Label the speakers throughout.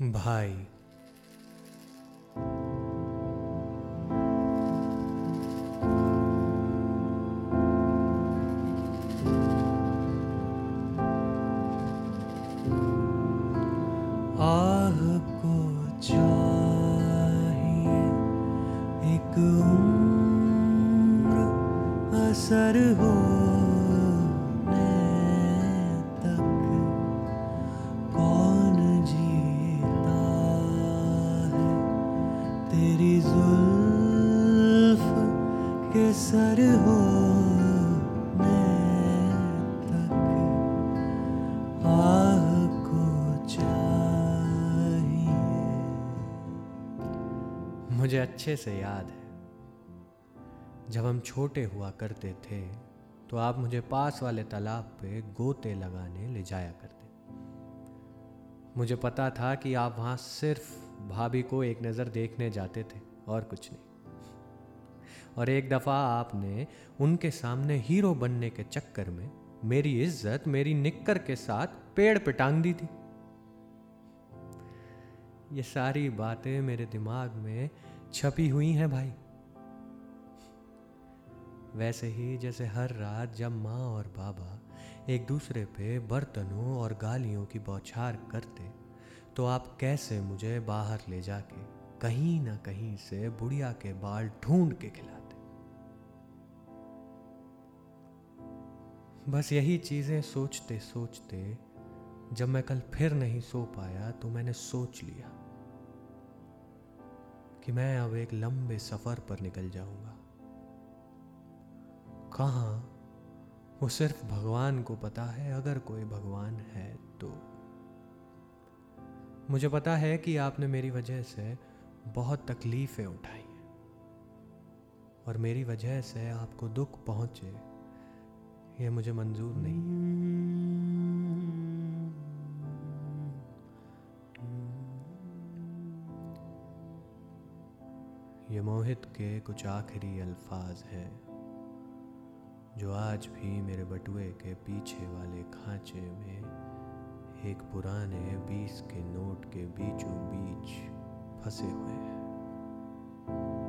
Speaker 1: भाई। आह एक असर होने मुझे अच्छे से याद है। जब हम छोटे हुआ करते थे तो आप मुझे पास वाले तालाब पे गोते लगाने ले जाया करते। मुझे पता था कि आप वहाँ सिर्फ़ भाभी को एक नज़र देखने जाते थे, और कुछ नहीं। और एक दफ़ा आपने उनके सामने हीरो बनने के चक्कर में मेरी इज़्ज़त, मेरी निक्कर के साथ पेड़ पे टांग दी थी। ये सारी बातें मेरे दिमाग में छपी हुई हैं भाई। वैसे ही जैसे हर रात जब माँ और बाबा एक दूसरे पे बर्तनों और गालियों की बौछार करते तो आप कैसे मुझे बाहर ले जाके कहीं ना कहीं से बुढ़िया के बाल ढूंढ के खिलाते? बस यही चीज़ें सोचते सोचते जब मैं कल फिर नहीं सो पाया तो मैंने सोच लिया। कि मैं अब एक लंबे सफ़र पर निकल जाऊँगा। कहा? वो सिर्फ़ भगवान को पता है, अगर कोई भगवान है तो। मुझे पता है कि आपने मेरी वजह से बहुत तकलीफें उठाई हैं। और मेरी वजह से आपको दुख पहुँचे, ये मुझे मंजूर नहीं है। मोहित के कुछ आखिरी अल्फाज हैं, जो आज भी मेरे बटुए के पीछे वाले खांचे में एक पुराने बीस के नोट के बीचों बीच फंसे हुए हैं।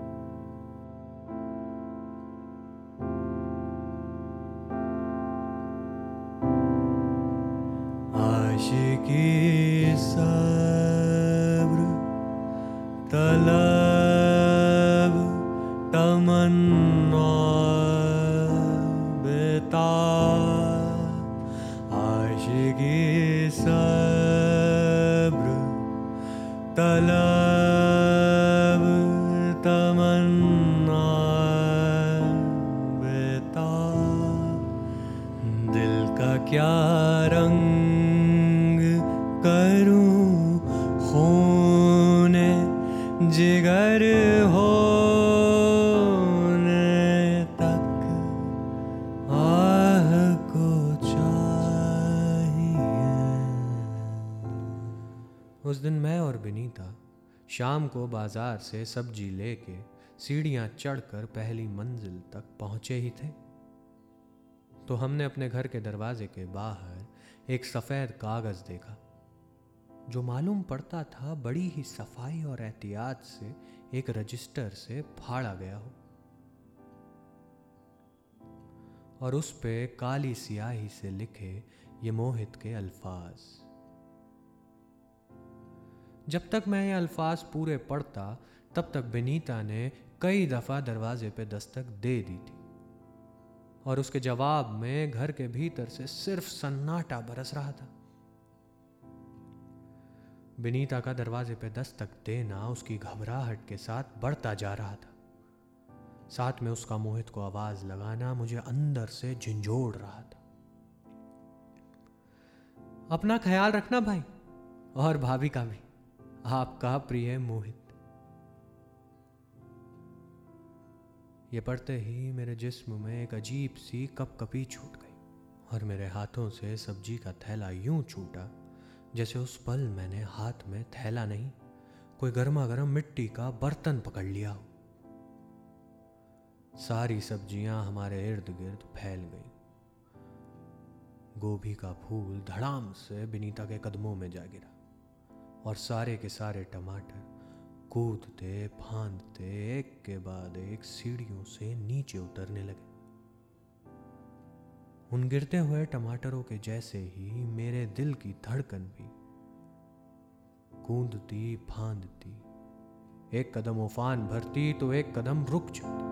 Speaker 1: तमन्ना बेता आशिकी सब्र तलब तमन्ना बेता दिल का क्या रंग करूँ दिन मैं और बिनीता शाम को बाज़ार से सब्ज़ी लेके सीढ़ियाँ चढ़कर पहली मंजिल तक पहुँचे ही थे। तो हमने अपने घर के दरवाजे के बाहर एक सफ़ेद कागज़ देखा, जो मालूम पड़ता था बड़ी ही सफ़ाई और एहतियात से एक रजिस्टर से फाड़ा गया हो। और उस पे काली सियाही से लिखे ये मोहित के अल्फाज। जब तक मैं ये अल्फाज पूरे पढ़ता, तब तक बेनीता ने कई दफ़ा दरवाजे पे दस्तक दे दी थी। और उसके जवाब में घर के भीतर से सिर्फ़ सन्नाटा बरस रहा था। बिनीता का दरवाजे पे दस्तक देना उसकी घबराहट के साथ बढ़ता जा रहा था। साथ में उसका मोहित को आवाज़ लगाना मुझे अंदर से झंझोड़ रहा था। अपना ख्याल रखना भाई, और भाभी का भी। आपका प्रिय मोहित। ये पढ़ते ही मेरे जिस्म में एक अजीब सी कपकपी छूट गई और मेरे हाथों से सब्ज़ी का थैला यूँ छूटा जैसे उस पल मैंने हाथ में थैला नहीं, कोई गर्मा गर्म मिट्टी का बर्तन पकड़ लिया हो। सारी सब्ज़ियाँ हमारे इर्द गिर्द फैल गई। गोभी का फूल धड़ाम से बिनीता के कदमों में जा गिरा। और सारे के सारे टमाटर कूदते, फांदते, एक के बाद एक सीढ़ियों से नीचे उतरने लगे। उन गिरते हुए टमाटरों के जैसे ही मेरे दिल की धड़कन भी कूदती, फांदती, एक कदम उफान भरती तो एक कदम रुक जाती।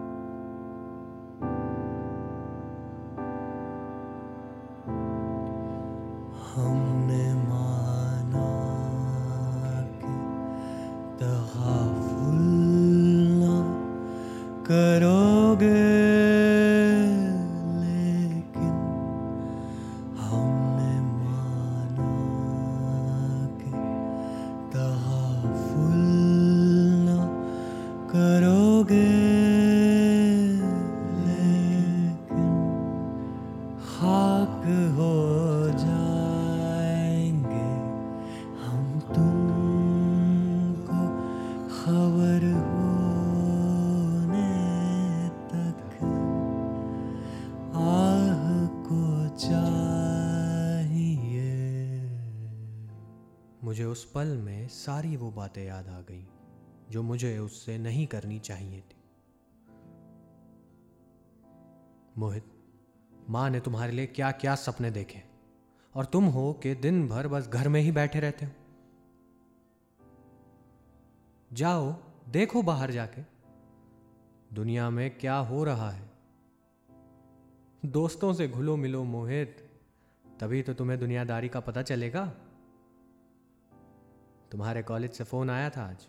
Speaker 1: उस पल में सारी वो बातें याद आ गईं, जो मुझे उससे नहीं करनी चाहिए थी। मोहित, माँ ने तुम्हारे लिए क्या क्या सपने देखे? और तुम हो कि दिन भर बस घर में ही बैठे रहते हो? जाओ, देखो बाहर जाके। दुनिया में क्या हो रहा है? दोस्तों से घुलो मिलो मोहित, तभी तो तुम्हें दुनियादारी का पता चलेगा। तुम्हारे कॉलेज से फ़ोन आया था आज।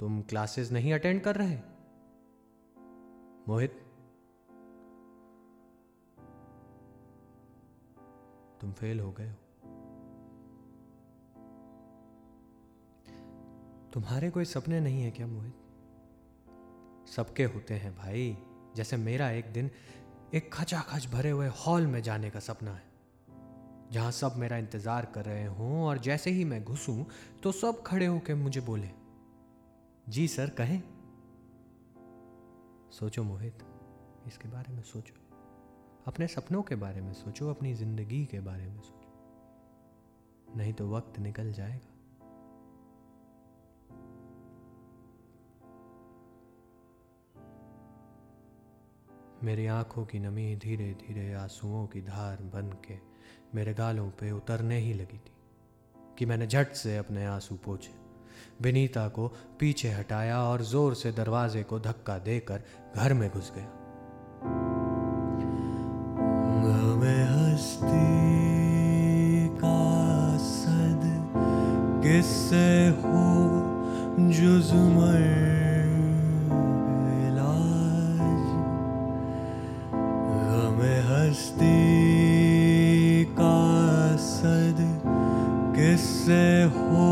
Speaker 1: तुम क्लासेस नहीं अटेंड कर रहे? मोहित? तुम फेल हो गए हो। तुम्हारे कोई सपने नहीं है क्या, मोहित? सबके होते हैं भाई। जैसे मेरा एक दिन एक खचाखच भरे हुए हॉल में जाने का सपना है। जहाँ सब मेरा इंतज़ार कर रहे हों और जैसे ही मैं घुसूं तो सब खड़े होकर मुझे बोले, जी सर, कहें? सोचो मोहित, इसके बारे में सोचो। अपने सपनों के बारे में सोचो, अपनी ज़िंदगी के बारे में सोचो। नहीं तो वक्त निकल जाएगा। मेरी आँखों की नमी धीरे धीरे आंसुओं की धार बन के मेरे गालों पे उतरने ही लगी थी कि मैंने झट से अपने आँसू पोछे। विनीता को पीछे हटाया और ज़ोर से दरवाजे को धक्का देकर घर में घुस गया।
Speaker 2: किससे हो जुजमर हमें हस्ती किससे हो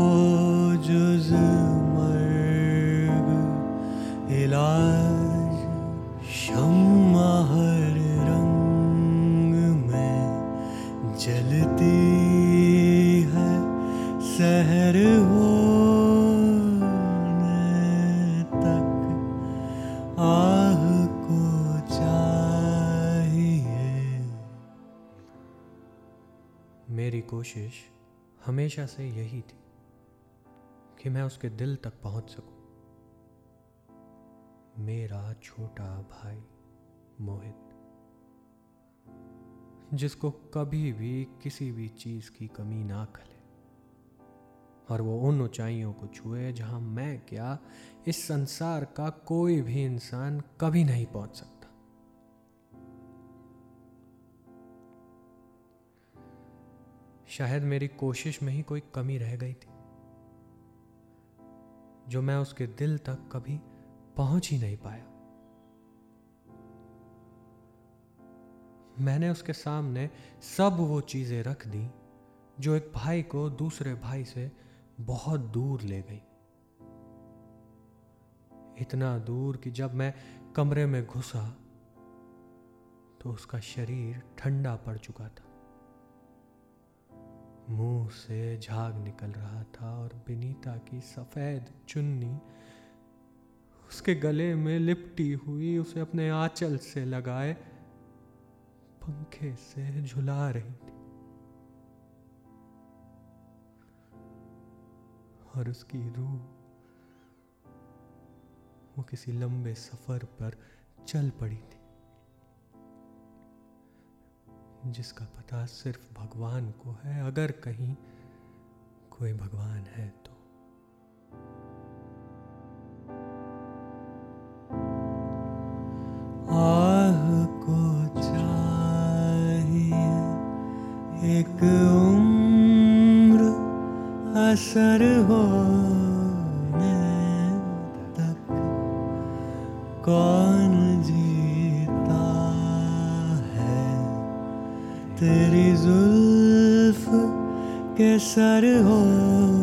Speaker 2: जुजमर इलाज शम्मा हर रंग में जलती है, सहर होने तक आह को चाहिए।
Speaker 1: मेरी कोशिश हमेशा से यही थी कि मैं उसके दिल तक पहुँच सकूँ। मेरा छोटा भाई मोहित, जिसको कभी भी किसी भी चीज़ की कमी ना खले, और वो उन ऊंचाइयों को छुए जहाँ मैं क्या इस संसार का कोई भी इंसान कभी नहीं पहुँच सकता। शायद मेरी कोशिश में ही कोई कमी रह गई थी, जो मैं उसके दिल तक कभी पहुँच ही नहीं पाया। मैंने उसके सामने सब वो चीज़ें रख दी, जो एक भाई को दूसरे भाई से बहुत दूर ले गई। इतना दूर कि जब मैं कमरे में घुसा तो उसका शरीर ठंडा पड़ चुका था। मुँह से झाग निकल रहा था और बिनीता की सफ़ेद चुन्नी उसके गले में लिपटी हुई, उसे अपने आंचल से लगाए, पंखे से झुला रही थी। और उसकी रूह, वो किसी लंबे सफ़र पर चल पड़ी थी। जिसका पता सिर्फ़ भगवान को है। अगर कहीं कोई भगवान है तो।
Speaker 2: आह को चाहिए। एक उम्र असर होने तक। कौन तेरी जुल्फ के सर होने